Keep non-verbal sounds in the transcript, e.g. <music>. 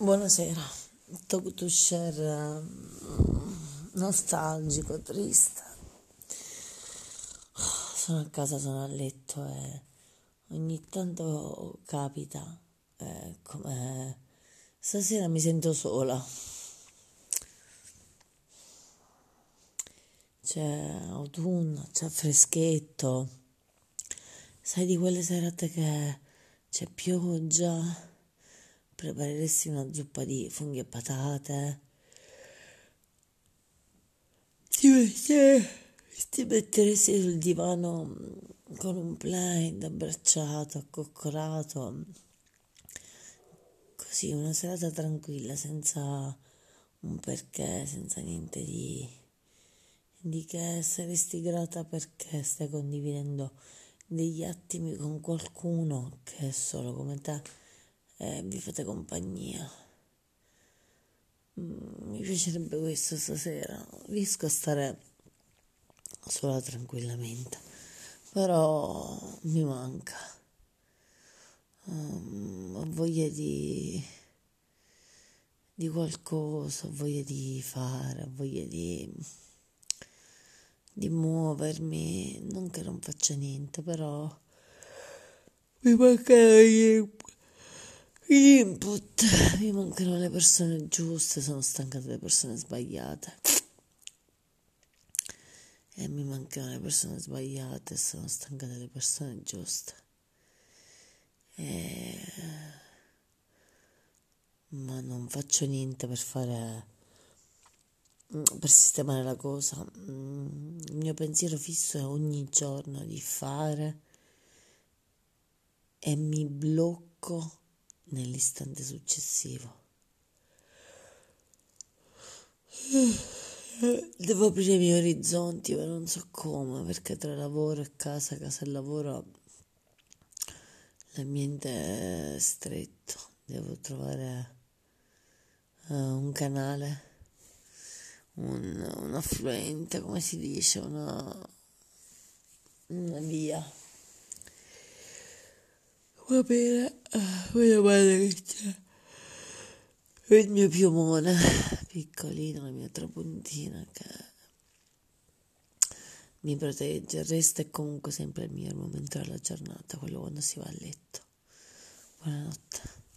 Buonasera, talk to share nostalgico, triste. Sono a casa, sono a letto e ogni tanto capita eh, come stasera mi sento sola. C'è autunno, c'è freschetto. Sai di quelle serate che c'è pioggia prepareresti una zuppa di funghi e patate, ti, mette, ti metteresti sul divano mm, con un plaid abbracciato, accoccolato, così una serata tranquilla, senza un perché, senza niente di, di che saresti grata perché stai condividendo degli attimi con qualcuno che è solo come te e vi fate compagnia. Mm, mi piacerebbe questo stasera. Riesco a stare sola tranquillamente, però mi manca. Um, ho voglia di, di qualcosa, ho voglia di fare, ho voglia di, di muovermi. Non che non faccia niente, però mi manca gli input, mi mancano le persone giuste, sono stanca delle persone sbagliate. E mi mancano le persone sbagliate, sono stanca delle persone giuste. E... Ma non faccio niente per fare per sistemare la cosa. Il mio pensiero fisso è ogni giorno di fare e mi blocco nell'istante successivo. Devo aprire i miei orizzonti, ma non so come, perché tra lavoro e casa, casa e lavoro, l'ambiente è stretto. Devo trovare uh, un canale, un, un, affluente, come si dice, una, una via Va bene, voglio vedere che c'è il mio piumone <laughs> piccolino, la mia trapuntina che mi protegge, resta comunque sempre il miglior momento della giornata, quello quando si va a letto. Buonanotte.